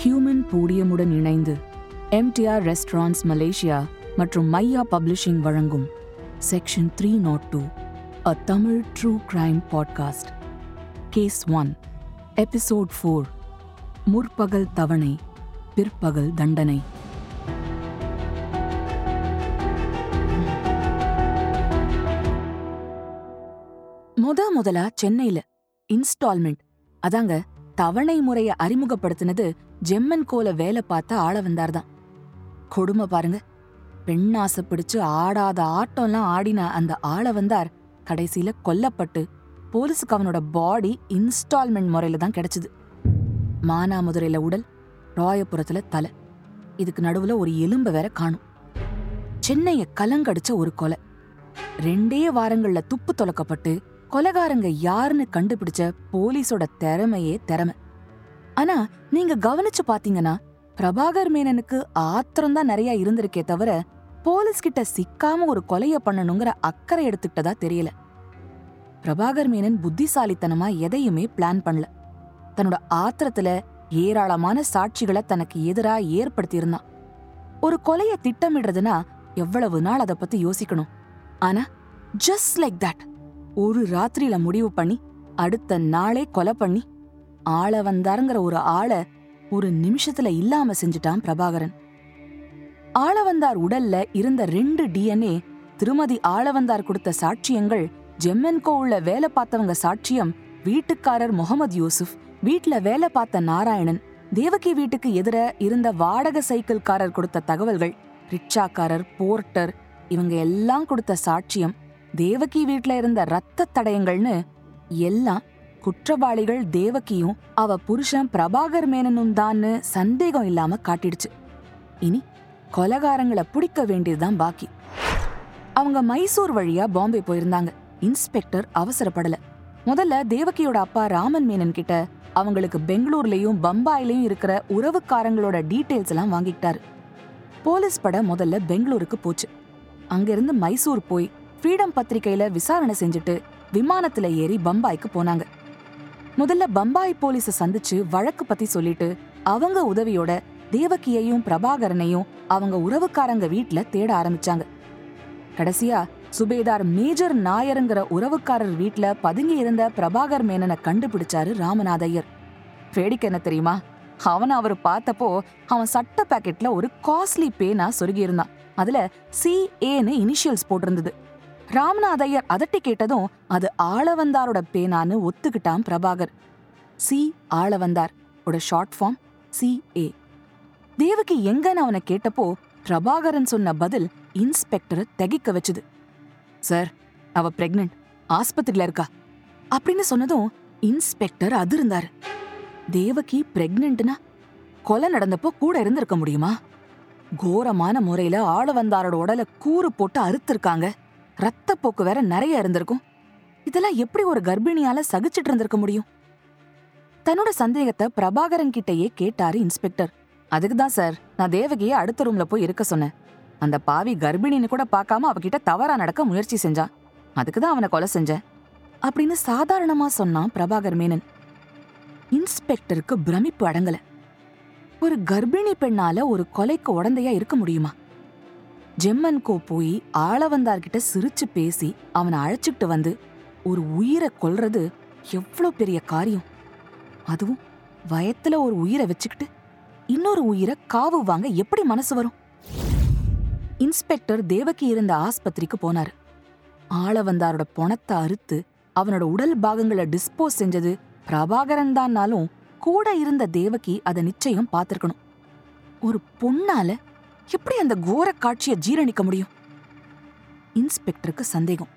Human பூடியமுடன் இணைந்து MTR restaurants Malaysia மற்றும் மையா பப்ளிஷிங் வழங்கும் section three not two a Tamil true crime podcast case one episode four முற்பகல் தவணை பிற்பகல் தண்டனை முத முதலா சென்னையில இன்ஸ்டால்மெண்ட் அதாங்க தவணை முறைய அறிமுகப்படுத்தினது ஜெம்மன் கோல வேலை பார்த்த ஆள வந்தார்தான் கொடுமை பாருங்க. பெண்ணாசை பிடிச்சு ஆடாத ஆட்டம்லாம் ஆடின அந்த ஆள வந்தார் கடைசியில கொல்லப்பட்டு போலீஸுக்கு அவனோட பாடி இன்ஸ்டால்மெண்ட் முறையில தான் கிடைச்சது. மானாமதுரையில உடல் ராயபுரத்துல தலை. இதுக்கு நடுவுல ஒரு எலும்ப வேற காணும். சென்னையை கலங்கடிச்ச ஒரு கொலை. ரெண்டே வாரங்கள்ல துப்பு தொலக்கப்பட்டு கொலைகாரங்க யாருன்னு கண்டுபிடிச்ச போலீஸோட திறமையே திறமை. ஆனா நீங்க கவனிச்சு பாத்தீங்கன்னா பிரபாகர் மேனனுக்கு ஆத்திரம் தான் நிறைய இருந்திருக்கே தவிர போலீஸ் கிட்ட சிக்காம ஒரு கொலைய பண்ணணுங்கிற அக்கறை எடுத்துக்கிட்டதா தெரியல. பிரபாகர் மேனன் புத்திசாலித்தனமா எதையுமே பிளான் பண்ணல. தன்னோட ஆத்திரத்துல ஏராளமான சாட்சிகளை தனக்கு எதிரா ஏற்படுத்தியிருந்தான். ஒரு கொலைய திட்டமிடுறதுனா எவ்வளவு நாள் அதை பத்தி யோசிக்கணும். ஆனா ஜஸ்ட் லைக் தட் ஒரு ராத்திரியில முடிவு பண்ணி அடுத்த நாளே கொலை பண்ணி ஆள வந்தாருங்கிற ஒரு ஆளை ஒரு நிமிஷத்துல இல்லாம செஞ்சுட்டான் பிரபாகரன். ஆளவந்தார் உடல்ல இருந்த ரெண்டு டிஎன்ஏ திருமதி ஆளவந்தார் கொடுத்த சாட்சியங்கள் ஜெம்மன்கோ உள்ள வேலை பார்த்தவங்க சாட்சியம் வீட்டுக்காரர் முகமது யூசுப் வீட்ல வேலை பார்த்த நாராயணன் தேவகி வீட்டுக்கு எதிர இருந்த வாடகை சைக்கிள்காரர் கொடுத்த தகவல்கள் ரிக்ஷாக்காரர் போர்ட்டர் இவங்க எல்லாம் கொடுத்த சாட்சியம் தேவகி வீட்ல இருந்த ரத்த தடயங்கள்னு எல்லாம் குற்றவாளிகள் தேவகியும் அவ புருஷன் பிரபாகர் மேனனும் தான்னு சந்தேகம் இல்லாம காட்டிடுச்சு. இனி கொலகாரங்களை பிடிக்க வேண்டியதுதான் பாக்கி. அவங்க மைசூர் வழியா பாம்பே போயிருந்தாங்க. இன்ஸ்பெக்டர் அவசரப்படல. முதல்ல தேவகியோட அப்பா ராமன் மேனன் கிட்ட அவங்களுக்கு பெங்களூர்லயும் பம்பாயிலையும் இருக்கிற உறவுக்காரங்களோட டீட்டெயில்ஸ் எல்லாம் வாங்கிக்கிட்டாரு. போலீஸ் பட முதல்ல பெங்களூருக்கு போச்சு. அங்கிருந்து மைசூர் போய் ஃப்ரீடம் பத்திரிகையில விசாரணை செஞ்சுட்டு விமானத்துல ஏறி பம்பாய்க்கு போனாங்க. முதல்ல பம்பாய் போலீஸ சந்திச்சு வழக்கு பத்தி சொல்லிட்டு அவங்க உதவியோட தேவகியையும் பிரபாகரனையும் அவங்க உறவுக்காரங்க வீட்ல தேட ஆரம்பிச்சாங்க. கடைசியா சுபேதார் மேஜர் நாயருங்கிற உறவுக்காரர் வீட்ல பதுங்கி இருந்த பிரபாகர் மேனனை கண்டுபிடிச்சாரு ராமநாதையர். வேடிக்கை என்ன தெரியுமா? அவனை அவர் பார்த்தப்போ அவன் சட்ட பேக்கெட்ல ஒரு காஸ்ட்லி பேனா சொருகி இருந்தான் அதுல சி ஏன்னு இனிஷியல்ஸ் போட்டிருந்தது. ராமநாதையர் அதட்டி கேட்டதும் அது ஆளவந்தாரோட பேனான்னு ஒத்துக்கிட்டான் பிரபாகர். சி ஆளவந்தார். ஓட short form C A. Devaki எங்கன்னு அவனை கேட்டப்போ பிரபாகரன் சொன்ன பதில் இன்ஸ்பெக்டரை திகைக்க வச்சுது. சார் அவ பிரெக்னன்ட். ஆஸ்பத்திரியில இருக்கா. அப்படின்னு சொன்னதும் இன்ஸ்பெக்டர் அதிர்ந்தார். தேவகி பிரெக்னன்ட்னா கொலை நடந்தப்போ கூட இருந்திருக்க முடியுமா? கோரமான முறையில ஆள வந்தாரோட உடல கூறு போட்டு அறுத்திருக்காங்க. ரத்தப்போக்கு வேற நிறைய இருந்திருக்கும். இதெல்லாம் எப்படி ஒரு கர்ப்பிணியால சகிச்சிட்டு இருந்திருக்க முடியும்? தன்னோட சந்தேகத்தை பிரபாகரன் கிட்டேயே கேட்டாரு இன்ஸ்பெக்டர். அதுக்கு தான் சார் நான் தேவகியை அடுத்த ரூம்ல போய் இருக்க சொன்னேன். அந்த பாவி கர்ப்பிணின்னு கூட பார்க்காம அவகிட்ட தவறா நடக்க முயற்சி செஞ்சான் அதுக்கு தான் அவனை கொலை செஞ்சேன். அப்படின்னு சாதாரணமா சொன்னான் பிரபாகர் மேனன். இன்ஸ்பெக்டருக்கு பிரமிப்பு அடங்கல. ஒரு கர்ப்பிணி பெண்ணால ஒரு கொலைக்கு உடந்தையா இருக்க முடியுமா? ஜெம்மன்கோ போய் ஆளவந்தார்கிட்ட சிரிச்சு பேசி அவனை அழைச்சிக்கிட்டு வந்து ஒரு உயிரை கொல்றது எவ்வளோ பெரிய காரியம். அதுவும் வயத்துல ஒரு உயிரை வச்சுக்கிட்டு இன்னொரு உயிரை காவு வாங்க எப்படி மனசு வரும்? இன்ஸ்பெக்டர் தேவகி இருந்த ஆஸ்பத்திரிக்கு போனார். ஆளவந்தாரோட பொணத்தை அறுத்து அவனோட உடல் பாகங்களை டிஸ்போஸ் செஞ்சது பிரபாகரன் தான்னாலும் கூட இருந்த தேவகி அதை நிச்சயம் பார்த்துருக்கணும். ஒரு பொண்ணால எப்படி அந்த கோர காட்சியை ஜீரணிக்க முடியும்? இன்ஸ்பெக்டருக்கு சந்தேகம்.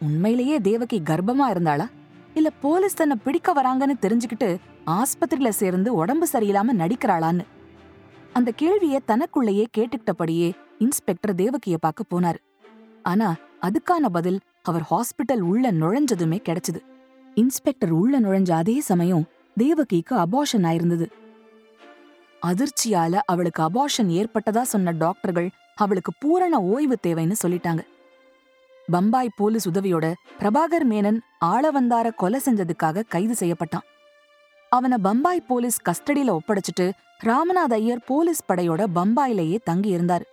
உண்மையிலேயே தேவகி கர்ப்பமா இருந்தாளா? இல்ல போலீஸ் தன்னை பிடிக்க வராங்கன்னு தெரிஞ்சுக்கிட்டு ஆஸ்பத்திரியில சேர்ந்து உடம்பு சரியில்லாம நடிக்கிறாளான்னு? அந்த கேள்வியை தனக்குள்ளேயே கேட்டுக்கிட்டபடியே இன்ஸ்பெக்டர் தேவகிய பார்க்க போனாரு. ஆனா அதுக்கான பதில் அவர் ஹாஸ்பிட்டல் உள்ள நுழைஞ்சதுமே கிடைச்சது. இன்ஸ்பெக்டர் உள்ள நுழைஞ்ச அதே சமயம் தேவகிக்கு அபாஷன் ஆயிருந்தது. அதிர்ச்சியால அவளுக்கு அபார்ஷன் ஏற்பட்டதா சொன்ன டாக்டர்கள் அவளுக்கு பூரண ஓய்வு தேவைன்னு சொல்லிட்டாங்க. பம்பாய் போலீஸ் உதவியோட பிரபாகர் மேனன் ஆளவந்தார கொலை செஞ்சதுக்காக கைது செய்யப்பட்டான். அவனை பம்பாய் போலீஸ் கஸ்டடியில ஒப்படைச்சிட்டு ராமநாத் ஐயர் போலீஸ் படையோட பம்பாயிலேயே தங்கி இருந்தார்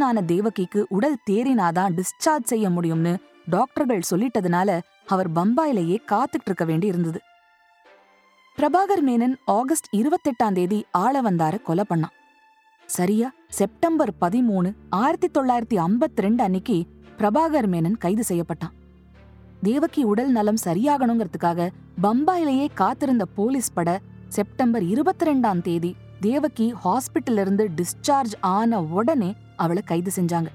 ஆன தேவகிக்கு உடல் தேறினாதான் டிஸ்சார்ஜ் செய்ய முடியும்னு டாக்டர்கள் சொல்லிட்டதுனால அவர் பம்பாயிலேயே காத்துட்டு இருக்க வேண்டி இருந்தது பிரபாகர் மேனன் ஆகஸ்ட் இருபத்தெட்டாம் தேதி ஆளவந்தார கொலை பண்ணான். சரியா? செப்டம்பர் பதிமூணு ஆயிரத்தி தொள்ளாயிரத்தி ஐம்பத்தி ரெண்டு அன்னைக்கு பிரபாகர் மேனன் கைது செய்யப்பட்டான். தேவகி உடல் நலம் சரியாகணுங்கிறதுக்காக பம்பாயிலேயே காத்திருந்த போலீஸ் பட செப்டம்பர் இருபத்தி ரெண்டாம் தேதி தேவகி ஹாஸ்பிட்டல்ல இருந்து டிஸ்சார்ஜ் ஆன உடனே அவளை கைது செஞ்சாங்க.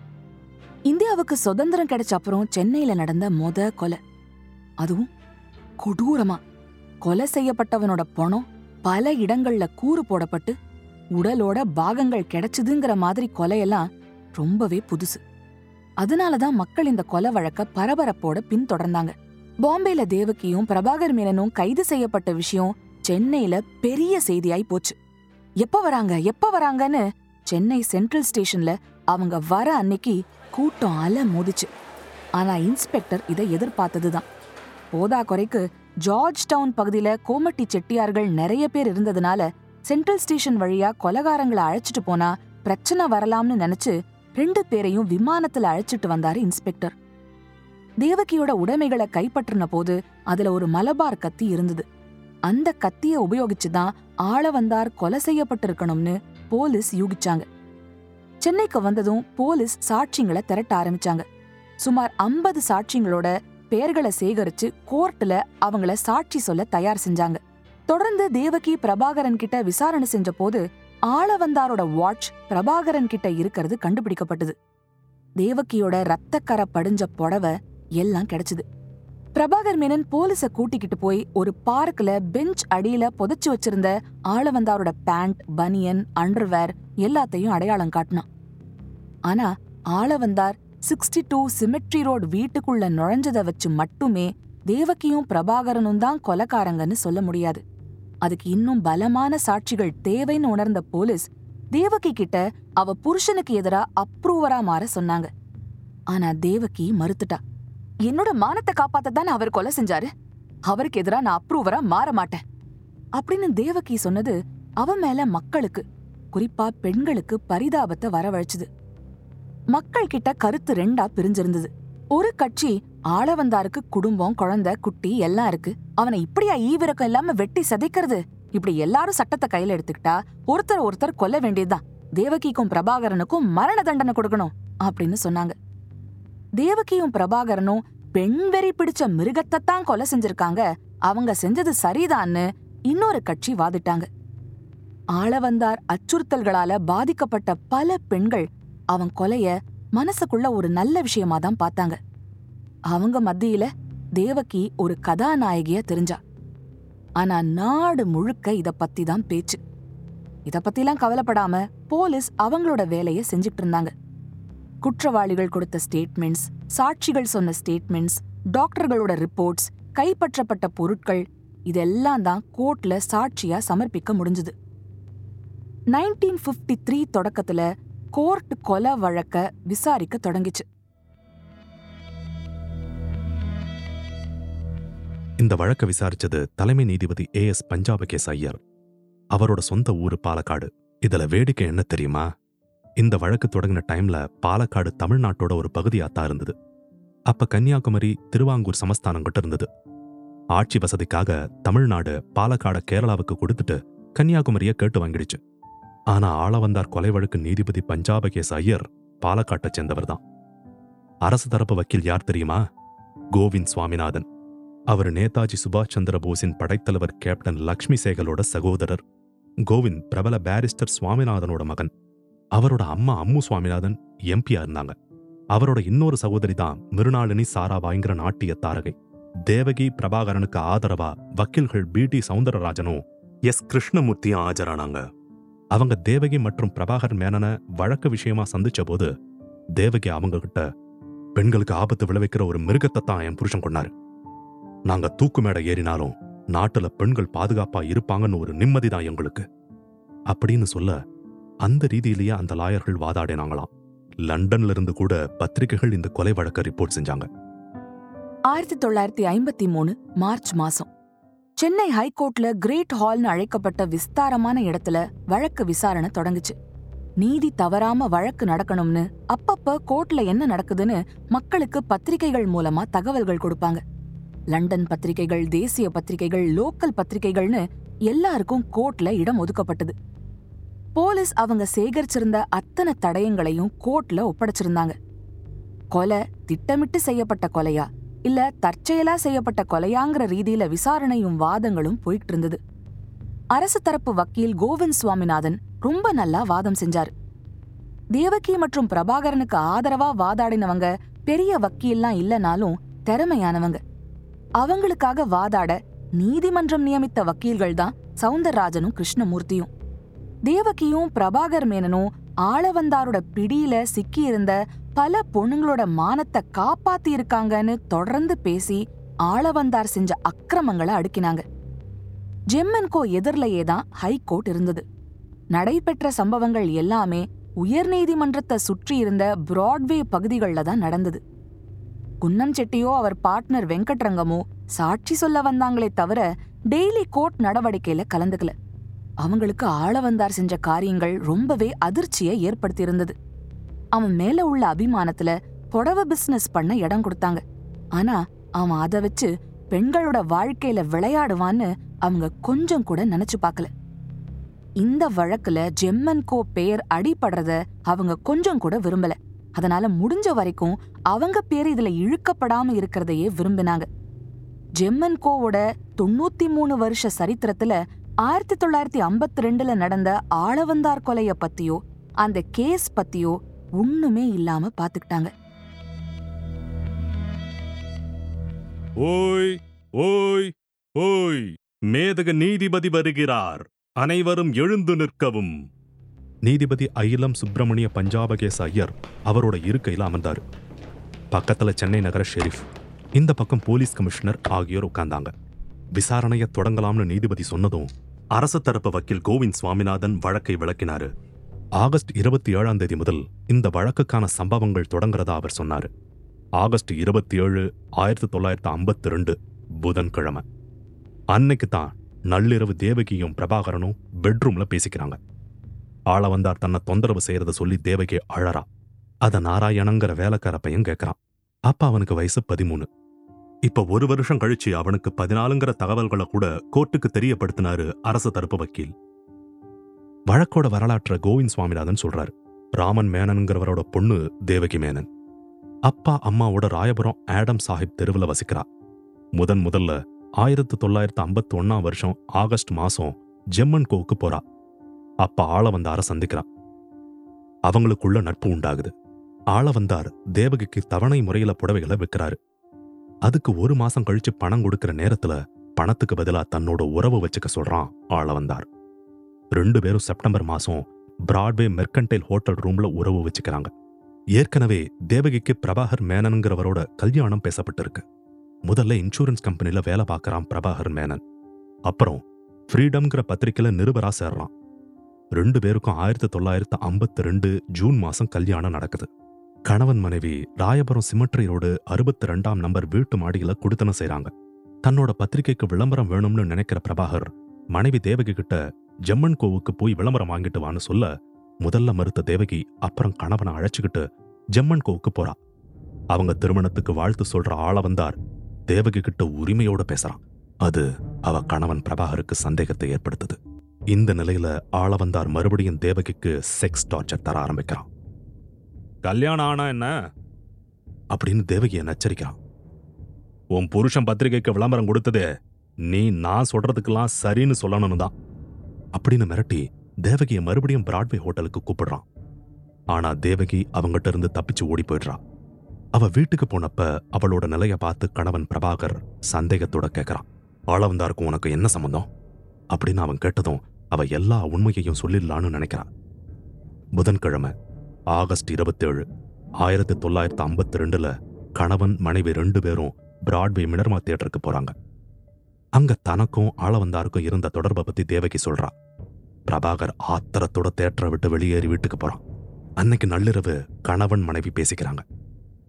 இந்தியாவுக்கு சுதந்திரம் கிடைச்ச அப்புறம் சென்னையில நடந்த மொத கொலை. அதுவும் கொடூரமா. கொலை செய்யப்பட்டவனோட பணம் பல இடங்கள்ல கூறு போடப்பட்டு உடலோட பாகங்கள் கிடைச்சதுங்கிற மாதிரி கொலையெல்லாம் ரொம்பவே புதுசு. அதனாலதான் மக்கள் இந்த கொலை வழக்க பரபரப்போட பின்தொடர்ந்தாங்க. பாம்பேல தேவகியும் பிரபாகர் மேனனும் கைது செய்யப்பட்ட விஷயம் சென்னையில பெரிய செய்தியாய் போச்சு. எப்ப வராங்க? எப்ப வராங்கன்னு சென்னை சென்ட்ரல் ஸ்டேஷன்ல அவங்க வர அன்னைக்கு கூட்டம் அல மோதிச்சு ஆனா இன்ஸ்பெக்டர் இதை எதிர்பார்த்ததுதான். போதா குறைக்கு ஜார்ஜ் டவுன் பகுதியில கோமட்டி செட்டியார்கள் நிறைய பேர் இருந்ததுனால சென்ட்ரல் ஸ்டேஷன் வழியா கொலகாரங்களை அழைச்சிட்டு போனா பிரச்சனை வரலாம்னு நினைச்சு ரெண்டு பேரையும் விமானத்துல அழைச்சிட்டு வந்தாரு இன்ஸ்பெக்டர். தேவகியோட உடைமைகளை கைப்பற்றின போது அதுல ஒரு மலபார் கத்தி இருந்தது. அந்த கத்திய உபயோகிச்சுதான் ஆள வந்தார் கொலை செய்யப்பட்டிருக்கணும்னு போலீஸ் யூகிச்சாங்க. சென்னைக்கு வந்ததும் போலீஸ் சாட்சிங்களை திரட்ட ஆரம்பிச்சாங்க. சுமார் ஐம்பது சாட்சிங்களோட பெயர்களை சேகரிச்சு கோர்ட்ல அவங்கள சாட்சி சொல்ல தயார் செஞ்சாங்க. தொடர்ந்து தேவகி பிரபாகரன் கிட்ட விசாரணை செஞ்ச போது ஆளவந்தாரோட வாட்ச் பிரபாகரன் கிட்ட இருக்கிறது கண்டுபிடிக்கப்பட்டது. தேவகியோட ரத்தக்கரை படிஞ்ச புடவை எல்லாம் கிடைச்சது. பிரபாகர் மேனன் போலீஸ கூட்டிக்கிட்டு போய் ஒரு பார்க்ல பெஞ்ச் அடியில புதைச்சு வச்சிருந்த ஆளவந்தாரோட பேண்ட் பனியன் அண்டர்வேர் எல்லாத்தையும் அடையாளம் காட்டினான். ஆனா Alavandar sixty two cemetery road வீட்டுக்குள்ள நுழைஞ்சத வச்சு மட்டுமே தேவகியும் பிரபாகரனும் தான் கொலக்காரங்கன்னு சொல்ல முடியாது. அதுக்கு இன்னும் பலமான சாட்சிகள் தேவைன்னு உணர்ந்த போலீஸ் தேவகி கிட்ட அவ புருஷனுக்கு எதிரா அப்ரூவரா மாற சொன்னாங்க. ஆனா தேவகி மறுத்துட்டா. என்னோட மானத்தை காப்பாத்தத்தான் அவர் கொலை செஞ்சாரு. அவருக்கு எதிரா நான் அப்ரூவரா மாற மாட்டேன். அப்படின்னு தேவகி சொன்னது அவ மேல மக்களுக்கு குறிப்பா பெண்களுக்கு பரிதாபத்தை வரவழைச்சுது. மக்கள் கிட்ட கருத்து ரெண்டா பிரிஞ்சிருந்தது. ஒரு கட்சி ஆளவந்தாருக்கு குடும்பம் குழந்தை குட்டி எல்லாம் இருக்கு. அவனை இப்படியா ஈவிரக்கம் இல்லாம வெட்டி சதைக்கிறது? இப்படி எல்லாரும் சட்டத்தை கையில எடுத்துக்கிட்டா ஒருத்தர் ஒருத்தர் கொல்ல வேண்டியதுதான். தேவகிக்கும் பிரபாகரனுக்கும் மரண தண்டனை கொடுக்கணும் அப்படின்னு சொன்னாங்க. தேவகியும் பிரபாகரனும் பெண் வெறி பிடிச்ச மிருகத்தை தான் கொலை செஞ்சிருக்காங்க. அவங்க செஞ்சது சரிதான்னு இன்னொரு கட்சி வாதிட்டாங்க. ஆளவந்தார் அச்சுறுத்தல்களால பாதிக்கப்பட்ட பல பெண்கள் அவன் கொலைய மனசுக்குள்ள ஒரு நல்ல விஷயமா தான் பார்த்தாங்க. அவங்க மத்தியில தேவகி ஒரு கதாநாயகியா தெரிஞ்சா. ஆனா நாடு முழுக்க இத பத்தி தான் பேச்சு. இத பத்திலாம் கவலைப்படாம போலீஸ் அவங்களோட வேலைய செஞ்சுட்டு இருந்தாங்க. குற்றவாளிகள் கொடுத்த ஸ்டேட்மெண்ட்ஸ் சாட்சிகள் சொன்ன ஸ்டேட்மெண்ட்ஸ் டாக்டர்களோட ரிப்போர்ட்ஸ் கைப்பற்றப்பட்ட பொருட்கள் இதெல்லாம் தான் கோர்ட்ல சாட்சியா சமர்ப்பிக்க முடிஞ்சது. நைன்டீன் பிப்டி த்ரீ தொடக்கத்துல கோர்ட் கொலை வழக்க விசாரிக்க தொடங்கிச்சு. இந்த வழக்க விசாரிச்சது தலைமை நீதிபதி ஏ எஸ் பஞ்சாபகேஸ் ஐயர் அவரோட சொந்த ஊரு பாலக்காடு. இதுல வேடிக்கை என்ன தெரியுமா? இந்த வழக்கு தொடங்கின டைம்ல பாலக்காடு தமிழ்நாட்டோட ஒரு பகுதியாத்தான் இருந்தது. அப்ப கன்னியாகுமரி திருவாங்கூர் சமஸ்தானம் கிட்ட இருந்தது. ஆட்சி வசதிக்காக தமிழ்நாடு பாலக்காட கேரளாவுக்கு கொடுத்துட்டு கன்னியாகுமரிய கேட்டு வாங்கிடுச்சு. ஆனா ஆளவந்தார் கொலை வழக்கு நீதிபதி பஞ்சாபகேஸ் ஐயர் பாலக்காட்டை சேர்ந்தவர்தான் அரசு தரப்பு வக்கீல் யார் தெரியுமா? கோவிந்த் சுவாமிநாதன். அவர் நேதாஜி சுபாஷ் சந்திர போஸின் படைத்தலைவர் கேப்டன் லக்ஷ்மி சேகலோட சகோதரர். கோவிந்த் பிரபல பாரிஸ்டர் சுவாமிநாதனோட மகன். அவரோட அம்மா அம்மு சுவாமிநாதன் எம்பியா இருந்தாங்க. அவரோட இன்னொரு சகோதரி தான் மிருணாளினி சாராபாய்ங்கிற நாட்டிய தாரகை. தேவகி பிரபாகரனுக்கு ஆதரவா வக்கீல்கள் பி டி சவுந்தரராஜனும் எஸ் கிருஷ்ணமூர்த்தியும் ஆஜரானாங்க. அவங்க தேவகி மற்றும் பிரபாகர் மேனனை வழக்கு விஷயமா சந்திச்ச போது தேவகி அவங்க கிட்ட பெண்களுக்கு ஆபத்து விளைவிக்கிற ஒரு மிருகத்தை தான் என் புருஷன் கொண்டாரு நாங்க தூக்கு மேடை ஏறினாலும் நாட்டுல பெண்கள் பாதுகாப்பா இருப்பாங்கன்னு ஒரு நிம்மதி தான் எங்களுக்கு. அப்படின்னு சொல்ல அந்த ரீதியிலேயே அந்த லாயர்கள் வாதாடினாங்களாம். லண்டன்ல இருந்து கூட பத்திரிகைகள் இந்த கொலை வழக்க ரிப்போர்ட் செஞ்சாங்க. ஆயிரத்தி தொள்ளாயிரத்தி ஐம்பத்தி மூணு மார்ச் மாசம். சென்னை ஹைகோர்ட்ல கிரேட் ஹால்னு அழைக்கப்பட்ட விஸ்தாரமான இடத்துல வழக்கு விசாரணை தொடங்குச்சு. நீதி தவறாம வழக்கு நடக்கணும்னு அப்பப்ப கோர்ட்ல என்ன நடக்குதுன்னு மக்களுக்கு பத்திரிகைகள் மூலமா தகவல்கள் கொடுப்பாங்க. லண்டன் பத்திரிகைகள் தேசிய பத்திரிகைகள் லோக்கல் பத்திரிகைகள்னு எல்லாருக்கும் கோர்ட்ல இடம் ஒதுக்கப்பட்டது. போலீஸ் அவங்க சேகரிச்சிருந்த அத்தனை தடயங்களையும் கோர்ட்ல ஒப்படைச்சிருந்தாங்க. கொலை திட்டமிட்டு செய்யப்பட்ட கொலையா? இல்ல தற்செயலா செய்யப்பட்ட கொலையாங்கிற ரீதியில விசாரணையும் வாதங்களும் போயிட்டு இருந்தது அரசு தரப்பு வக்கீல் கோவிந்த் சுவாமிநாதன் ரொம்ப நல்லா வாதம் செஞ்சாரு. தேவகி மற்றும் பிரபாகரனுக்கு ஆதரவா வாதாடினவங்க பெரிய வக்கீல்லாம் இல்லனாலும் திறமையானவங்க. அவங்களுக்காக வாதாட நீதிமன்றம் நியமித்த வக்கீல்கள் தான் சவுந்தரராஜனும் கிருஷ்ணமூர்த்தியும். தேவகியும் பிரபாகர் மேனனும் ஆளவந்தாரோட பிடியில சிக்கியிருந்த பல பொண்ணுங்களோட மானத்தை காப்பாத்தி இருக்காங்கன்னு தொடர்ந்து பேசி ஆளவந்தார் செஞ்ச அக்கிரமங்களை அடுக்கினாங்க. ஜெம்மன்கோ எதிரிலேயே தான் ஹைகோர்ட் இருந்தது. நடைபெற்ற சம்பவங்கள் எல்லாமே உயர்நீதிமன்றத்தை சுற்றி இருந்த பிராட்வே பகுதிகளில் தான் நடந்தது. குன்னம் செட்டியோ அவர் பார்ட்னர் வெங்கட்ரங்கமோ சாட்சி சொல்ல வந்தாங்களே தவிர டெய்லி கோர்ட் நடவடிக்கையில கலந்துக்கல. அவங்களுக்கு ஆளவந்தார் செஞ்ச காரியங்கள் ரொம்பவே அதிர்ச்சியை ஏற்படுத்தியிருந்தது. அவன் மேல உள்ள அபிமானத்துல புடவ பிசினஸ் பண்ண இடம் கொடுத்தாங்க. ஆனா அவன் அதை வச்சு பெண்களோட வாழ்க்கையில விளையாடுவான்னு அவங்க கொஞ்சம் கூட நினைச்சு பார்க்கல. இந்த வழக்குல ஜெம்மன் கோ பெயர் அடிபடுறத அவங்க கொஞ்சம் கூட விரும்பல. அதனால முடிஞ்ச வரைக்கும் அவங்க பேர் இதுல இழுக்கப்படாம இருக்கிறதையே விரும்பினாங்க. ஜெம்மன் கோவோட தொண்ணூத்தி மூணு வருஷ சரித்திரத்துல ஆயிரத்தி தொள்ளாயிரத்தி ஐம்பத்தி ரெண்டுல நடந்த ஆளவந்தார் கொலைய பத்தியோ அந்த கேஸ் பத்தியோ ஒண்ணுமே இல்லாம பாத்துக்கிட்டாங்க. ஓய் ஓய் ஓய் மேதக நீதிபதி வருகிறார். அனைவரும் எழுந்து நிற்கவும். நீதிபதி அயிலம் சுப்பிரமணிய பஞ்சாபகேச ஐயர் அவரோட இருக்கையில் அமர்ந்தாரு. பக்கத்துல சென்னை நகர ஷெரீஃப் இந்த பக்கம் போலீஸ் கமிஷனர் ஆகியோர் உட்கார்ந்தாங்க. விசாரணையை தொடங்கலாம்னு நீதிபதி சொன்னதும் அரசு தரப்பு வக்கீல் கோவிந்த் சுவாமிநாதன் வழக்கை விளக்கினாரு. ஆகஸ்ட் இருபத்தி ஏழாம் தேதி முதல் இந்த வழக்குக்கான சம்பவங்கள் தொடங்குறதா அவர் சொன்னாரு. ஆகஸ்ட் இருபத்தி ஏழு ஆயிரத்தி தொள்ளாயிரத்தி ஐம்பத்தி ரெண்டு புதன்கிழமை. அன்னைக்கு தான் நள்ளிரவு தேவகியும் பிரபாகரனும் பெட்ரூம்ல பேசிக்கிறாங்க. ஆள வந்தார் தன்னை தொந்தரவு செய்யறத சொல்லி தேவகி அழறா. அத நாராயணங்கிற வேலைக்கார பையன் கேட்கறான் அப்ப அவனுக்கு வயசு பதிமூணு. இப்ப ஒரு வருஷம் கழிச்சு அவனுக்கு பதினாலுங்கிற தகவல்களை கூட கோர்ட்டுக்கு தெரியப்படுத்தினாரு அரசு தரப்பு வக்கீல். வழக்கோட வரலாற்ற கோவிந்த் சுவாமிநாதன் சொல்றாரு. ராமன் மேனன்கிறவரோட பொண்ணு தேவகி மேனன். அப்பா அம்மாவோட ராயபுரம் ஆடம் சாஹிப் தெருவுல வசிக்கிறா. முதன் முதல்ல ஆயிரத்து தொள்ளாயிரத்து ஐம்பத்தி ஒன்னாம் வருஷம் ஆகஸ்ட் மாசம் ஜெம்மன் கோவுக்கு போறா. அப்பா ஆளவந்தார சந்திக்கிறா. அவங்களுக்குள்ள நட்பு உண்டாகுது. ஆளவந்தார் தேவகிக்கு தவணை முறையில புடவைகளை விற்கிறாரு. அதுக்கு ஒரு மாசம் கழிச்சு பணம் கொடுக்கிற நேரத்துல பணத்துக்கு பதிலா தன்னோட உறவு வச்சுக்க சொல்றான் ஆளவந்தார் ரெண்டு பேரும் செப்டம்பர் மாசம் பிராட்வே மெர்கன்டைல் ஹோட்டல் ரூம்ல உறவு வச்சுக்கிறாங்க. ஏற்கனவே தேவகிக்கு பிரபாகர் மேனன்கிறவரோட கல்யாணம் பேசப்பட்டிருக்கு. முதல்ல இன்சூரன்ஸ் கம்பெனில வேலை பார்க்கறான் பிரபாகர் மேனன். அப்புறம் ஃப்ரீடம்ங்கிற பத்திரிக்கையில நிருபரா சேர்றான் ரெண்டு பேருக்கும் ஆயிரத்தி தொள்ளாயிரத்து ஐம்பத்தி ரெண்டு ஜூன் மாசம் கல்யாணம் நடக்குது. கணவன் மனைவி ராயபுரம் சிமெட்ரியோடு அறுபத்தி ரெண்டாம் நம்பர் வீட்டு மாடியில குடுத்தனம் செய்றாங்க. தன்னோட பத்திரிகைக்கு விளம்பரம் வேணும்னு நினைக்கிற பிரபாகர் மனைவி தேவகி கிட்ட ஜம்மன் கோவுக்கு போய் விளம்பரம் வாங்கிட்டு வான்னு சொல்ல முதல்ல மறுத்த தேவகி அப்புறம் கணவனை அழைச்சுக்கிட்டு ஜம்மன் கோவுக்கு போறா. அவங்க திருமணத்துக்கு வாழ்த்து சொல்ற ஆள வந்தார். தேவகி கிட்ட உரிமையோட பேசுறான். அது அவ கணவன் பிரபாகருக்கு சந்தேகத்தை ஏற்படுத்துது. இந்த நிலையில ஆளவந்தார் மறுபடியும் தேவகிக்கு செக்ஸ் டார்ச்சர் தர ஆரம்பிக்கிறான். கல்யாணம் ஆனா என்ன? அப்படின்னு தேவகியை நச்சரிக்கிறான். உன் புருஷன் பத்திரிகைக்கு விளம்பரம் கொடுத்ததே நீ நான் சொல்றதுக்கெல்லாம் சரின்னு சொல்லணும்னு தான். அப்படின்னு மிரட்டி தேவகியை மறுபடியும் பிராட்வே ஹோட்டலுக்கு கூப்பிடுறான். ஆனா தேவகி அவங்கிட்ட இருந்து தப்பிச்சு ஓடி போயிடுறா. அவ வீட்டுக்கு போனப்ப அவளோட நிலைய பார்த்து கணவன் பிரபாகர் சந்தேகத்தோட கேட்கறான் ஆளவந்தாருக்கும் உனக்கு என்ன சம்பந்தம்? அப்படின்னு அவன் கேட்டதும் அவ எல்லா உண்மையையும் சொல்லிடலான்னு நினைக்கிறான். புதன்கிழமை ஆகஸ்ட் இருபத்தேழு ஆயிரத்தி தொள்ளாயிரத்தி ஐம்பத்தி ரெண்டுல கணவன் மனைவி ரெண்டு பேரும் பிராட்வே மினர்மா தியேட்டருக்கு போறாங்க. அங்க தனக்கும் ஆளவந்தாருக்கும் இருந்த தொடர்பை பத்தி தேவகி சொல்றா. பிரபாகர் ஆத்திரத்தோட தேட்டரை விட்டு வெளியேறி வீட்டுக்கு போறான். அன்னைக்கு நள்ளிரவு கணவன் மனைவி பேசிக்கிறாங்க.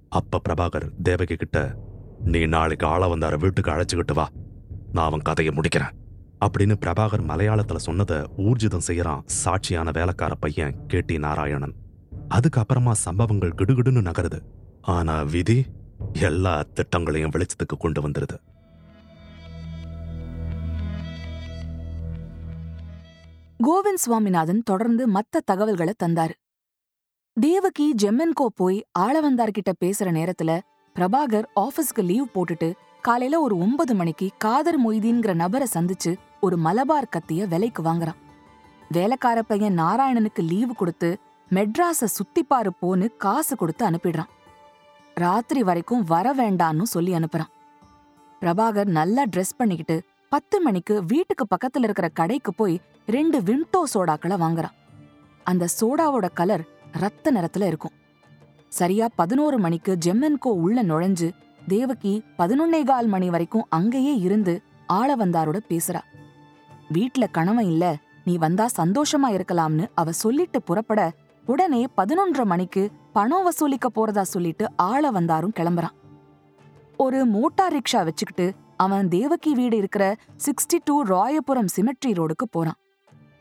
அப்ப பிரபாகர் தேவகி கிட்ட நீ நாளைக்கு ஆளவந்தார வீட்டுக்கு அழைச்சுக்கிட்டு வா. நான் அவன் கதையை முடிக்கிறேன். அப்படின்னு பிரபாகர் மலையாளத்துல சொன்னதை ஊர்ஜிதம் செய்யறான் சாட்சியான வேலைக்கார பையன் கேட்டி நாராயணன். அதுக்கப்புறமா சம்பவங்கள் கிடுகிடுன்னு நகருது. ஆனா விதி எல்லா திட்டங்களையும் வெளிச்சத்துக்கு கொண்டு வந்துருது. கோவிந்த் சுவாமிநாதன் தொடர்ந்து மத்த தகவல்களை தந்தாரு. தேவகி ஜெம்மன்கோ போய் ஆளவந்தார்கிட்ட பேசுற நேரத்துல பிரபாகர் ஆபீஸ்க்கு லீவ் போட்டுட்டு காலையில ஒரு ஒன்பது மணிக்கு காதர் மொய்தீன்கிற நபரை சந்திச்சு ஒரு மலபார் கத்திய விலைக்கு வாங்குறான். வேலைக்கார பையன் நாராயணனுக்கு லீவு கொடுத்து மெட்ராஸ சுத்திப்பாரு போன்னு காசு கொடுத்து அனுப்பிடுறான். ராத்திரி வரைக்கும் வர வேண்டான்னு சொல்லி அனுப்புறான். பிரபாகர் நல்லா ட்ரெஸ் பண்ணிக்கிட்டு பத்து மணிக்கு வீட்டுக்கு பக்கத்துல இருக்கிற கடைக்கு போய் ரெண்டு விம்டோ சோடாக்களை வாங்குறான். அந்த சோடாவோட கலர் ரத்த நிறத்துல இருக்கும். சரியா பதினோரு மணிக்கு ஜெம்மன்கோ உள்ள நுழைஞ்சு தேவகி பதினொன்னே கால் மணி வரைக்கும் அங்கேயே இருந்து ஆள வந்தாரோட பேசுறா. வீட்ல கணவன் இல்ல நீ வந்தா சந்தோஷமா இருக்கலாம்னு அவ சொல்லிட்டு புறப்பட உடனே பதினொன்றரை மணிக்கு பணம் வசூலிக்க போறதா சொல்லிட்டு ஆள வந்தாரும் கிளம்புறான். ஒரு மோட்டார் ரிக்ஷா வச்சுக்கிட்டு அவன் தேவகி வீடு இருக்கிற சிக்ஸ்டி டூ ராயபுரம் சிமெட்ரி ரோடுக்கு போறான்.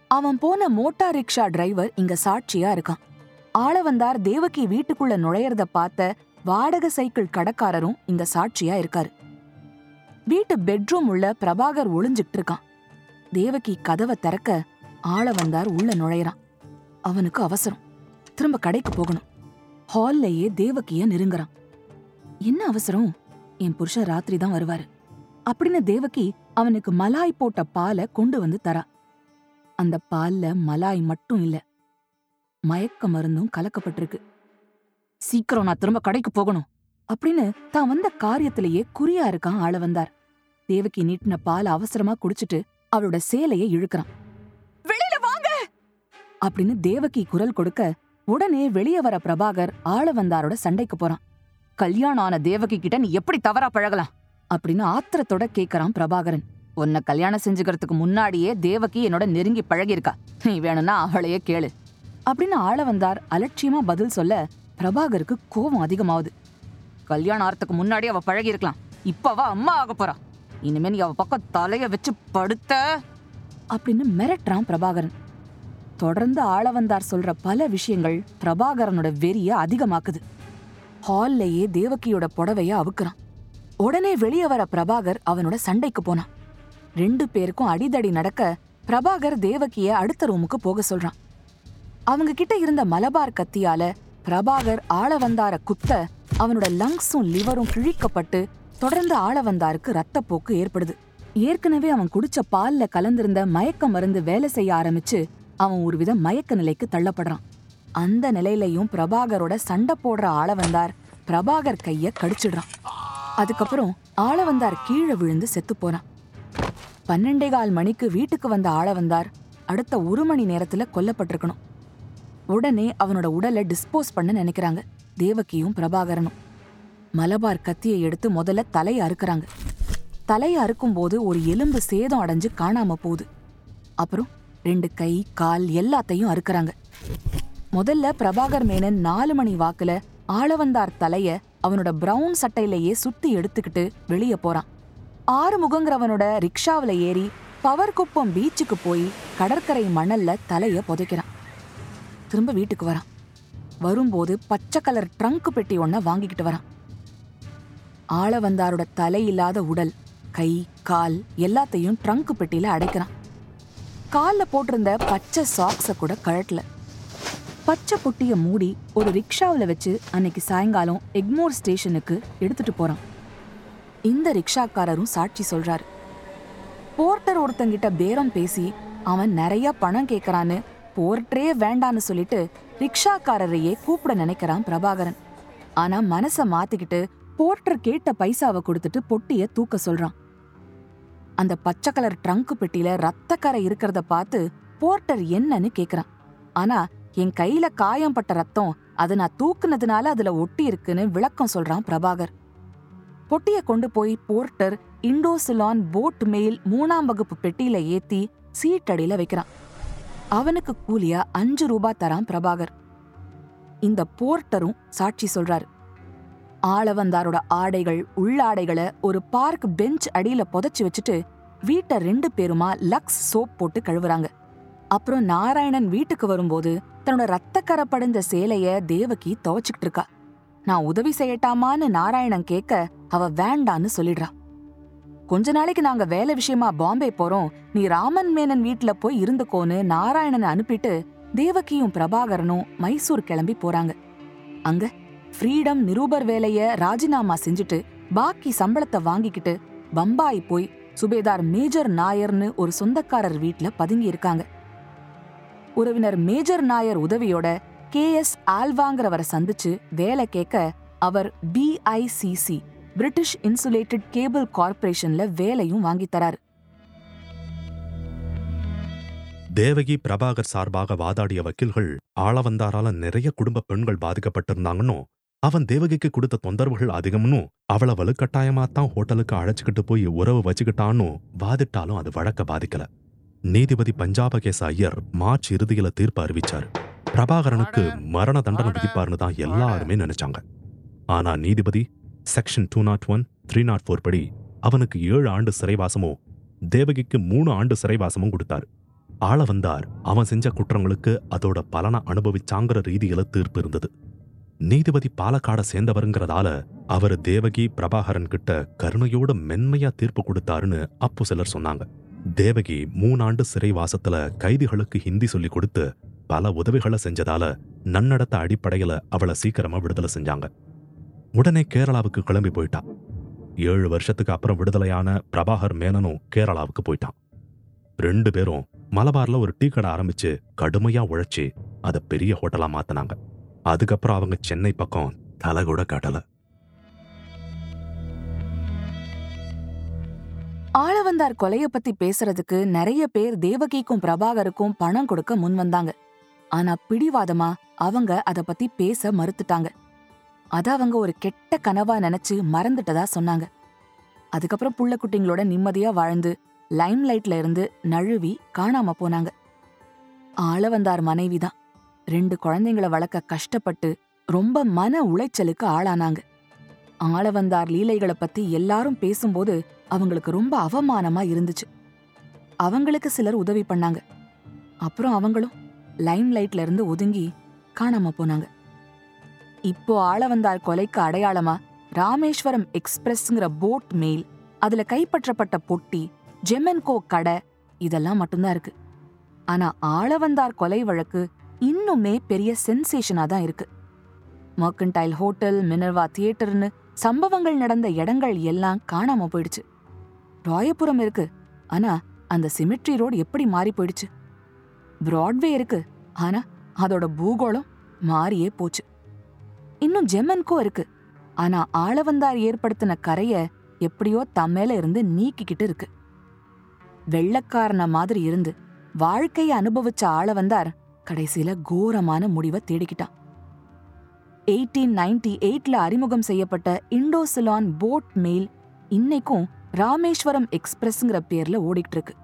அவன் போன மோட்டார் ரிக்ஷா டிரைவர் இங்க சாட்சியா இருக்கான். ஆள வந்தார் தேவகி வீட்டுக்குள்ள நுழையறத பார்த்த வாடகை சைக்கிள் கடைக்காரரும் இங்க சாட்சியா இருக்காரு. வீட்டு பெட்ரூம் உள்ள பிரபாகர் ஒளிஞ்சிட்டு இருக்கான். தேவகி கதவை திறக்க ஆள வந்தார் உள்ள நுழையறான். அவனுக்கு அவசரம். திரும்ப கடைக்கு போகணும். ஹால்லயே தேவகிய நெருங்குறான். என்ன அவசரம்? என் புருஷன் ராத்திரி தான் வருவாரு. அப்படின்னு தேவகி அவனுக்கு மலாய் போட்ட பாலை கொண்டு வந்து தரா. அந்த பால்ல மலாய் மட்டும் இல்ல மயக்க மருந்தும் கலக்கப்பட்டிருக்கு. சீக்கிரம் நான் திரும்ப கடைக்கு போகணும் அப்படின்னு தான் வந்த காரியத்திலேயே குறியா இருக்கான் ஆள வந்தார். தேவகி நீட்டின பால் அவசரமா குடிச்சிட்டு அவளோட சேலையை இழுக்கறான். வெளியில வாங்க! அப்படின்னு தேவகி குரல் கொடுக்க உடனே வெளியே வர பிரபாகர் ஆள வந்தாரோட சண்டைக்கு போறான். கல்யாணம் ஆன தேவகி கிட்ட நீ எப்படி தவறா பழகலாம்? அப்படின்னு ஆத்திரத்தோட கேக்குறான் பிரபாகரன். உன்னை கல்யாணம் செஞ்சுக்கிறதுக்கு முன்னாடியே தேவகி என்னோட நெருங்கி பழகியிருக்கா. நீ வேணும்னா அவளையே கேளு. அப்படின்னு ஆள வந்தார். அலட்சியமா பதில் சொல்ல பிரபாகருக்கு கோபம் அதிகமாவுது கல்யாணம் ஆறதுக்கு முன்னாடி அவ பழகி இருக்கலாம் இப்ப அவ அம்மா ஆக போறா. இனிமே நீ அவ பக்கம் தலைய வச்சு படுத்த. அப்படின்னு மிரட்டுறான் பிரபாகரன். தொடர்ந்து ஆள வந்தார் சொல்ற பல விஷயங்கள் பிரபாகரனோட வெறிய அதிகமாக்குது. ஹால்லையே தேவகியோட புடவைய அவுக்குறான். உடனே வெளியே வர பிரபாகர் அவனோட சண்டைக்கு போனான். ரெண்டு பேருக்கும் அடிதடி நடக்க பிரபாகர் தேவகிய அடுத்த ரூமுக்கு போக சொல்றான். அவங்க கிட்ட இருந்த மலபார் கத்தியால பிரபாகர் ஆள வந்தார குத்த அவனோட லங்ஸும் லிவரும் கிழிக்கப்பட்டு தொடர்ந்து ஆள வந்தாருக்கு ரத்தப்போக்கு ஏற்படுது. ஏற்கனவே அவன் குடிச்ச பால்ல கலந்திருந்த மயக்க மருந்து வேலை செய்ய ஆரம்பிச்சு அவன் ஒருவித மயக்க நிலைக்கு தள்ளப்படுறான். அந்த நிலையிலையும் பிரபாகரோட சண்டை போடுற ஆள வந்தார் பிரபாகர் கைய கடிச்சிடுறான். அதுக்கப்புறம் ஆள வந்தார் கீழே விழுந்து செத்து போனான். பன்னெண்டே கால் மணிக்கு வீட்டுக்கு வந்த ஆள வந்தார் அடுத்த ஒரு மணி நேரத்துல கொல்லப்பட்டிருக்கணும். உடனே அவனோட உடலை டிஸ்போஸ் பண்ண நினைக்கிறாங்க. தேவகியும் பிரபாகரனும். மலபார் கத்தியை எடுத்து முதல்ல தலையை அறுக்கிறாங்க. தலையை அறுக்கும்போது ஒரு எலும்பு சேதம் அடைஞ்சு காணாம போகுது. அப்புறம் ரெண்டு கை கால் எல்லாத்தையும் அறுக்கிறாங்க. முதல்ல பிரபாகர் மேனன் நாலு மணி வாக்குல ஆளவந்தார் தலைய அவனோட பிரவுன் சட்டையிலேயே சுத்தி எடுத்துக்கிட்டு வெளியே போறான். ஆறுமுகங்கிறவனோட ரிக்ஷாவில் ஏறி பவர் குப்பம் பீச்சுக்கு போய் கடற்கரை மணல்ல தலைய புதைக்கிறான். திரும்ப வீட்டுக்கு வரான். வரும்போது பச்சை கலர் ட்ரங்க் பெட்டி ஒன்ன வாங்கிக்கிட்டு வரான். ஆள வந்தாரோட தலை இல்லாத உடல் கை கால் எல்லாத்தையும் ட்ரங்க் பெட்டியில அடைக்கிறான். காலில் போட்டிருந்த பச்சை சாக்ஸை கூட கழட்டல. பச்சை பொட்டியை மூடி ஒரு ரிக்ஷாவில் வச்சு அன்னைக்கு சாயங்காலம் எக்மோர் ஸ்டேஷனுக்கு எடுத்துட்டு போறான். இந்த ரிக்ஷாக்காரரும் சாட்சி சொல்றாரு. போர்ட்டர் ஒருத்தங்கிட்ட பேரம் பேசி அவன் நிறைய பணம் கேட்குறான்னு போர்ட்டரே வேண்டான்னு சொல்லிட்டு ரிக்ஷாக்காரரையே கூப்பிட நினைக்கிறான் பிரபாகரன். ஆனா மனசை மாத்திக்கிட்டு போர்ட்டர் கேட்ட பைசாவை கொடுத்துட்டு பொட்டிய தூக்க சொல்றான். அந்த பச்சை கலர் ட்ரங்க் பெட்டியில ரத்தக்கரை இருக்கிறத பார்த்து போர்ட்டர் என்னன்னு கேக்குறான். ஆனா என் கையில காயம் பட்ட ரத்தம் அதை நான் தூக்குனதுனால அதுல ஒட்டி இருக்குன்னு விளக்கம் சொல்றான் பிரபாகர். பொட்டிய கொண்டு போய் போர்ட்டர் இண்டோசிலான் போட் மெயில் மூணாம் வகுப்பு பெட்டியில ஏத்தி சீட்டடியில வைக்கிறான். அவனுக்கு கூலியா அஞ்சு ரூபாய் தரான் பிரபாகர். இந்த போர்ட்டரும் சாட்சி சொல்றாரு. ஆளவந்தாரோட ஆடைகள் உள்ளாடைகளை ஒரு பார்க் பெஞ்ச் அடியில புதைச்சி வச்சுட்டு வீட்டை ரெண்டு பேருமா லக்ஸ் சோப் போட்டு கழுவுறாங்க. அப்புறம் நாராயணன் வீட்டுக்கு வரும்போது தன்னோட ரத்தக்கரை சேலைய தேவகி துவைச்சுக்கிட்டு இருக்கா நான் உதவி செய்யட்டாமான்னு நாராயணன் கேட்க அவ வேண்டான்னு சொல்லிடுறா. கொஞ்ச நாளைக்கு நாங்க வேலை விஷயமா பாம்பே போறோம். நீ ராமன் மேனன் வீட்டுல போய் இருந்துக்கோன்னு நாராயணனை அனுப்பிட்டு தேவகியும் பிரபாகரனும் மைசூர் கிளம்பி போறாங்க. அங்க ஃப்ரீடம் நிரூபர் வேலைய ராஜினாமா செஞ்சுட்டு பாக்கி சம்பளத்தை வாங்கிக்கிட்டு பம்பாய் போய் சுபேதார் மேஜர் நாயர்னு ஒரு சொந்தக்காரர் வீட்டுல பதுங்கி இருக்காங்க உறவினர் மேஜர் நாயர் உதவியோட கே எஸ் ஆல்வாங்கிறவரை சந்திச்சு வேலை கேட்க அவர் பிஐசிசி பிரிட்டிஷ் இன்சுலேட்டட் கேபிள் கார்ப்பரேஷன்ல வேலையும் வாங்கித் தரார். தேவகி பிரபாகர் சார்பாக வாதாடிய வக்கீல்கள் ஆளவந்தாரால நிறைய குடும்ப பெண்கள் பாதிக்கப்பட்டிருந்தாங்கன்னு அவன் தேவகிக்கு கொடுத்த தொந்தரவுகள் அதிகம்னு அவள வலுக்கட்டாயமா தான் ஹோட்டலுக்கு அழைச்சிக்கிட்டு போய் உறவு வச்சுக்கிட்டான்னு வாதிட்டாலும் அது வழக்க பாதிக்கல. நீதிபதி பஞ்சாபகேச ஐயர் மார்ச் இறுதியில தீர்ப்பு அறிவிச்சாரு. பிரபாகரனுக்கு மரண தண்டனை விதிப்பார்னு தான் எல்லாருமே நினைச்சாங்க. ஆனா நீதிபதி section two not one three not four படி அவனுக்கு ஏழு ஆண்டு சிறைவாசமும் தேவகிக்கு மூணு ஆண்டு சிறைவாசமும் கொடுத்தாரு. ஆள வந்தார். அவன் செஞ்ச குற்றங்களுக்கு அதோட பலனை அனுபவிச்சாங்கிற ரீதியில தீர்ப்பு இருந்தது. நீதிபதி பாலக்காட சேர்ந்தவருங்கிறதால அவர் தேவகி பிரபாகரன் கிட்ட கருணையோட மென்மையா தீர்ப்பு கொடுத்தாருன்னு அப்போ சிலர் சொன்னாங்க. தேவகி மூணாண்டு சிறைவாசத்துல கைதிகளுக்கு ஹிந்தி சொல்லி கொடுத்து பல உதவிகளை செஞ்சதால நன்னடத்த அடிப்படையில அவளை சீக்கிரமா விடுதலை செஞ்சாங்க. உடனே கேரளாவுக்கு கிளம்பி போயிட்டா. ஏழு வருஷத்துக்கு அப்புறம் விடுதலையான பிரபாகர் மேனனும் கேரளாவுக்கு போயிட்டான். ரெண்டு பேரும் மலபார்ல ஒரு டீ கடை ஆரம்பிச்சு கடுமையா உழைச்சு அதை பெரிய ஹோட்டலா மாத்தினாங்க. அதுக்கப்புறம் அவங்க சென்னை பக்கம் தலை கூட காட்டல. ஆளவந்தார் கொலைய பத்தி பேசுறதுக்கு நிறைய பேர் தேவகிக்கும் பிரபாகருக்கும் பணம் கொடுக்க முன் வந்தாங்க. ஆனா பிடிவாதமா அவங்க அத பத்தி பேச மறுத்துட்டாங்க. அத அவங்க ஒரு கெட்ட கனவா நினைச்சு மறந்துட்டதா சொன்னாங்க. அதுக்கப்புறம் புள்ள குட்டிங்களோட நிம்மதியா வாழ்ந்து லைம் லைட்ல இருந்து நழுவி காணாம போனாங்க. ஆளவந்தார் மனைவிதான் ரெண்டு குழந்தைங்கள வளர்க்க கஷ்டப்பட்டு ரொம்ப மன உளைச்சலுக்கு ஆளானாங்க. ஆளவந்தார் லீலைகளை பத்தி எல்லாரும் பேசும்போது அவங்களுக்கு ரொம்ப அவமானமா இருந்துச்சு. அவங்களுக்கு சிலர் உதவி பண்ணாங்க. அப்புறம் அவங்களும் லைம் லைட்ல இருந்து ஒதுங்கி காணாம போனாங்க. இப்போ ஆளவந்தார் கொலைக்கு அடையாளமா? ராமேஸ்வரம் எக்ஸ்பிரஸ்ங்கிற போட் மெயில் அதுல கைப்பற்றப்பட்ட பொட்டி ஜெமென்கோ கடை இதெல்லாம் மட்டும்தான் இருக்கு. ஆனா ஆளவந்தார் கொலை வழக்கு இன்னுமே பெரிய சென்சேஷனா தான் இருக்கு. மர்கன்டைல் ஹோட்டல் மினர்வா தியேட்டர்னு சம்பவங்கள் நடந்த இடங்கள் எல்லாம் காணாம போயிடுச்சு. ராயபுரம் இருக்கு. ஆனா அந்த சிமெட்ரி ரோடு எப்படி மாறி போயிடுச்சு? பிராட்வே இருக்கு. ஆனா அதோட பூகோளம் மாறியே போச்சு. இன்னும் ஜெமன்கோ இருக்கு. ஆனா ஆளவந்தார் ஏற்படுத்தின கரைய எப்படியோ தம்மேல இருந்து நீக்கிக்கிட்டு இருக்கு. வெள்ளக்காரன மாதிரி இருந்து வாழ்க்கைய அனுபவிச்ச ஆளவந்தார் கடைசியில கோரமான முடிவை தேடிக்கிட்டான். எயிட்டீன் நைன்டி எயிட்ல அறிமுகம் செய்யப்பட்ட இண்டோசிலான் போட் மெயில் இன்னைக்கும் ராமேஸ்வரம் எக்ஸ்பிரஸ்ங்கிற பேர்ல ஓடிட்டு இருக்கு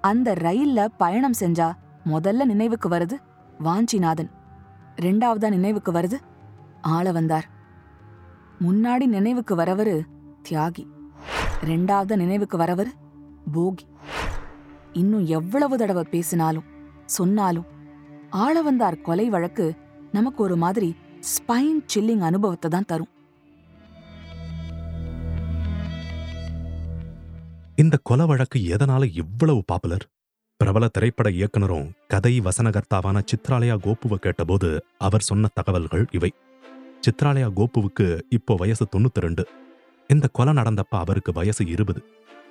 அந்த ரயில்ல பயணம் செஞ்சா முதல்ல நினைவுக்கு வருது வாஞ்சிநாதன். ரெண்டாவதா நினைவுக்கு வருது ஆளவந்தார். முன்னாடி நினைவுக்கு வரவரு தியாகி. ரெண்டாவது நினைவுக்கு வரவரு போகி. இன்னும் எவ்வளவு தடவை பேசினாலும் சொன்னாலும் ஆளவந்தார் கொலை வழக்கு நமக்கு ஒரு மாதிரி ஸ்பைன் சில்லிங் அனுபவத்தை தான் தரும். இந்த கொலை வழக்கு எதனால இவ்வளவு பாப்புலர்? பிரபல திரைப்பட இயக்குனரும் கதை வசனகர்த்தாவான சித்ராலயா கோப்புவை கேட்டபோது அவர் சொன்ன தகவல்கள் இவை. சித்ராலயா கோப்புவுக்கு இப்போ வயசு தொண்ணூத்தி ரெண்டு இந்த கொலை நடந்தப்ப அவருக்கு வயசு இருபது.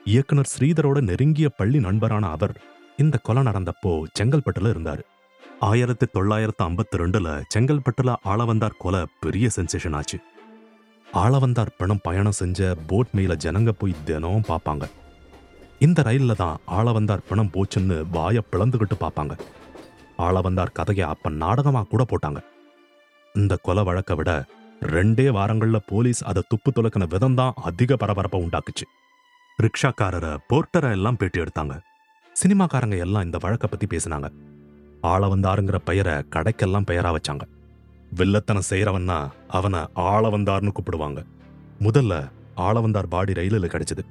இயக்குனர் ஸ்ரீதரோட நெருங்கிய பள்ளி நண்பரான அவர் இந்த கொலை நடந்தப்போ செங்கல்பட்டுல இருந்தாரு. ஆயிரத்தி தொள்ளாயிரத்து ஐம்பத்தி ரெண்டுல செங்கல்பட்டுல ஆளவந்தார் கொலை பெரிய சென்சேஷன் ஆச்சு. ஆளவந்தார் பணம் பயணம் செஞ்ச போட் மேல ஜனங்க போய் தினம் பார்ப்பாங்க. இந்த ரயிலில் தான் ஆளவந்தார் பணம் போச்சுன்னு வாய பிளந்துகிட்டு பார்ப்பாங்க. ஆளவந்தார் கதையை அப்ப நாடகமா கூட போட்டாங்க. இந்த கொலை வழக்க விட ரெண்டே வாரங்கள்ல போலீஸ் அதை துப்பு துலக்கின விதம் தான் அதிக பரபரப்பை உண்டாக்குச்சு. ரிக்ஷாக்காரரை போர்ட்டரை எல்லாம் பேட்டி எடுத்தாங்க. சினிமாக்காரங்க எல்லாம் இந்த வழக்க பத்தி பேசினாங்க. ஆளவந்தாருங்கிற பெயரை கடைக்கெல்லாம் பெயரா வச்சாங்க. வில்லத்தனம் செய்யறவன்னா அவனை ஆளவந்தார்னு கூப்பிடுவாங்க. முதல்ல ஆளவந்தார் பாடி ரயிலில் கிடைச்சது.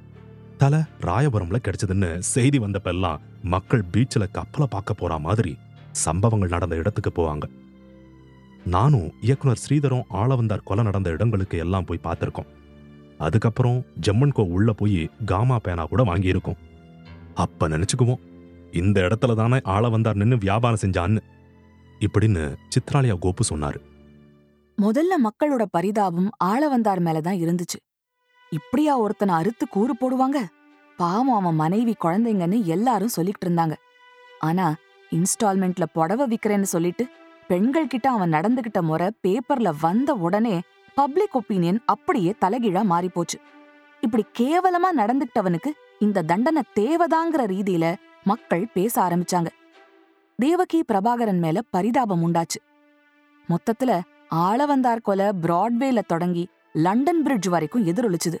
தலை ராயபுரம்ல கிடைச்சதுன்னு செய்தி வந்தப்பெல்லாம் மக்கள் பீச்சில் கப்பலை பார்க்க போற மாதிரி சம்பவங்கள் நடந்த இடத்துக்கு போவாங்க. நானும் இயக்குனர் ஸ்ரீதரும் ஆளவந்தார் கொலை நடந்த இடங்களுக்கு எல்லாம் போய் பார்த்துருக்கோம். அதுக்கப்புறம் ஜம்மன் கோ உள்ள போய் காமா பேனா கூட வாங்கியிருக்கோம். அப்ப நினைச்சுக்குவோம் இந்த இடத்துல தானே ஆளவந்தார் நின்னு வியாபாரம் செஞ்சான்னு. இப்படின்னு சித்ராலயா கோபு சொன்னாரு. முதல்ல மக்களோட பரிதாபம் ஆளவந்தார் மேலதான் இருந்துச்சு. இப்படியா ஒருத்தனை அறுத்து கூறு போடுவாங்க? பாவம் அவன் மனைவி குழந்தைங்கன்னு எல்லாரும் சொல்லிட்டு இருந்தாங்க. ஆனா இன்ஸ்டால்மெண்ட்ல புடவை விக்கிறேன்னு சொல்லிட்டு பெண்கள் கிட்ட அவன் நடந்துகிட்ட முறை பேப்பர்ல வந்த உடனே பப்ளிக் ஒப்பீனியன் அப்படியே தலைகீழா மாறி போச்சு இப்படி கேவலமா நடந்துகிட்டவனுக்கு இந்த தண்டனை தேவைதாங்கிற ரீதியில மக்கள் பேச ஆரம்பிச்சாங்க. தேவகி பிரபாகரன் மேல பரிதாபம் உண்டாச்சு. மொத்தத்துல ஆளவந்தார் கொலை பிராட்வேல தொடங்கி லண்டன் பிரிட்ஜ் வரைக்கும் எதிரொலிச்சுது.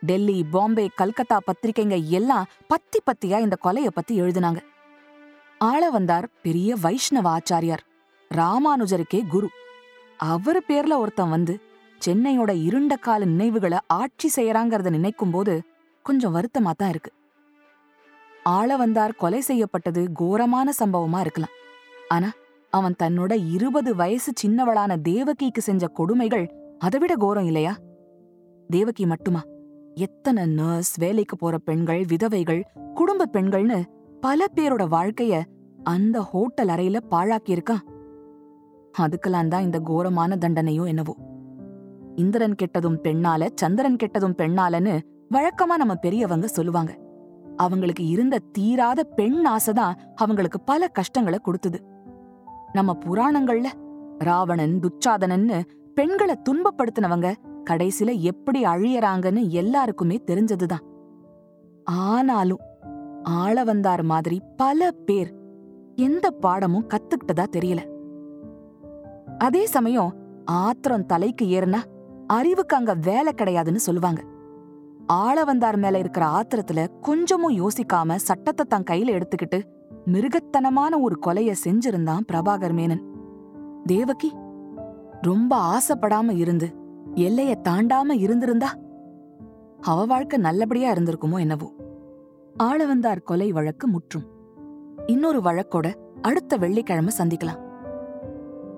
டெல்லி பாம்பே கல்கத்தா பத்திரிகைங்க எல்லாம் பத்தி பத்தியா இந்த கொலைய பத்தி எழுதினாங்க. ஆளவந்தார் பெரிய வைஷ்ணவ ஆச்சாரியார் ராமானுஜருக்கே குரு. அவரு பேர்ல ஒருத்தன் வந்து சென்னையோட இருண்ட கால நினைவுகளை ஆட்சி செய்யறாங்கறத நினைக்கும் போது கொஞ்சம் வருத்தமா தான் இருக்கு. ஆள வந்தார் கொலை செய்யப்பட்டது கோரமான சம்பவமா இருக்கலாம். ஆனா அவன் தன்னோட இருபது வயசு சின்னவளான தேவகிக்கு செஞ்ச கொடுமைகள் அதைவிட கோரம் இல்லையா? தேவகி மட்டுமா? எத்தனை நர்ஸ் வேலைக்கு போற பெண்கள் விதவைகள் குடும்ப பெண்கள்னு பல பேரோட வாழ்க்கைய அந்த ஹோட்டல் அறையில பாழாக்கியிருக்கான். அதுக்கெல்லாம் தான் இந்த கோரமான தண்டனையும் என்னவோ. இந்திரன் கெட்டதும் பெண்ணால சந்திரன் கெட்டதும் பெண்ணாலன்னு வழக்கமா நம்ம பெரியவங்க சொல்லுவாங்க. அவங்களுக்கு இருந்த தீராத பெண் ஆசைதான் அவங்களுக்கு பல கஷ்டங்களை கொடுத்தது. நம்ம புராணங்கள்ல ராவணன் துச்சாதனன்னு பெண்களை துன்பப்படுத்தினவங்க கடைசில எப்படி அழியறாங்கன்னு எல்லாருக்குமே தெரிஞ்சதுதான். ஆனாலும் ஆளவந்தார் மாதிரி பல பேர் எந்த பாடமும் கத்துக்கிட்டதா தெரியல. அதே சமயம் ஆத்திரம் தலைக்கு ஏறுனா அறிவுக்கு அங்க வேலை கிடையாதுன்னு சொல்லுவாங்க. ஆளவந்தார் மேல இருக்கிற ஆத்திரத்துல கொஞ்சமும் யோசிக்காம சட்டத்தை தன் கையில எடுத்துக்கிட்டு மிருகத்தனமான ஒரு கொலைய செஞ்சிருந்தான் பிரபாகர் மேனன். தேவகி ரொம்ப ஆசைப்படாம இருந்து எல்லைய தாண்டாம இருந்திருந்தா அவ வாழ்க்கை நல்லபடியா இருந்திருக்குமோ என்னவோ ஆளவந்தார் கொலை வழக்கு முற்றும் இன்னொரு வழக்கோட அடுத்த வெள்ளிக்கிழமை சந்திக்கலாம்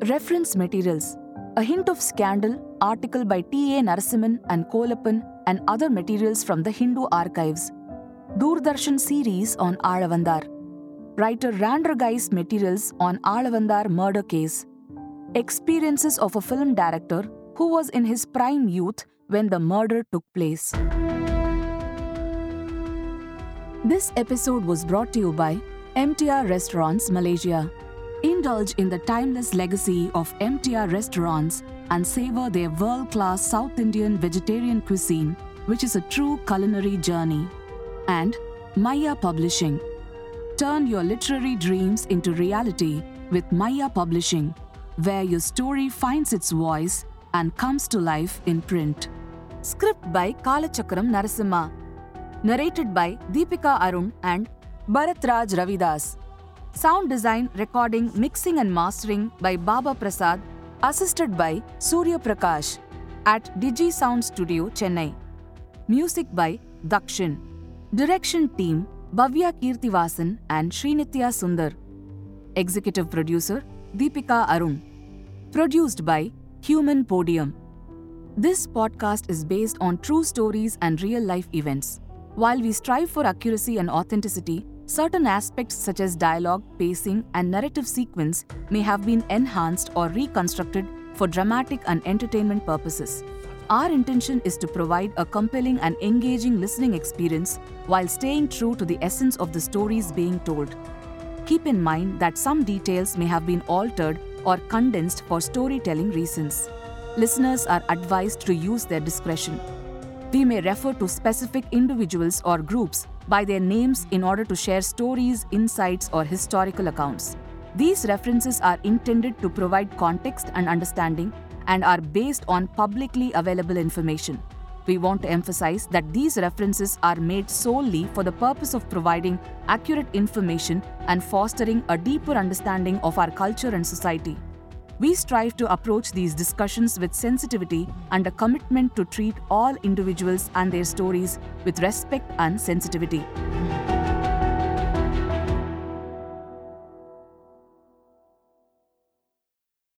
reference materials a hint of scandal article by T A Narasimhan and Kolappan and other materials from the Hindu archives Doordarshan series on Alavandar writer Randor Guy materials on Alavandar murder case Experiences of a film director who was in his prime youth when the murder took place. This episode was brought to you by MTR Restaurants Malaysia. Indulge in the timeless legacy of MTR restaurants and savor their world class South Indian vegetarian cuisine, which is a true culinary journey. And Maya Publishing. Turn your literary dreams into reality with Maya Publishing, where your story finds its voice and comes to life in print. Script by Kalachakram Narasimha. Narrated by Deepika Arun and Bharat Raj Ravidas. Sound design, recording, mixing, and mastering by Baba Prasad, assisted by Surya Prakash at Digi Sound Studio, Chennai. Music by Dakshin. Direction team Bhavya Kirtivasan and Srinitya Sundar. Executive producer Deepika Arun. Produced by Human Podium. This podcast is based on true stories and real life events. While we strive for accuracy and authenticity, certain aspects such as dialogue, pacing, and narrative sequence may have been enhanced or reconstructed for dramatic and entertainment purposes. Our intention is to provide a compelling and engaging listening experience while staying true to the essence of the stories being told. Keep in mind that some details may have been altered or condensed for storytelling reasons. Listeners are advised to use their discretion. We may refer to specific individuals or groups by their names in order to share stories, insights, or historical accounts. These references are intended to provide context and understanding and are based on publicly available information. We want to emphasize that these references are made solely for the purpose of providing accurate information and fostering a deeper understanding of our culture and society. We strive to approach these discussions with sensitivity and a commitment to treat all individuals and their stories with respect and sensitivity.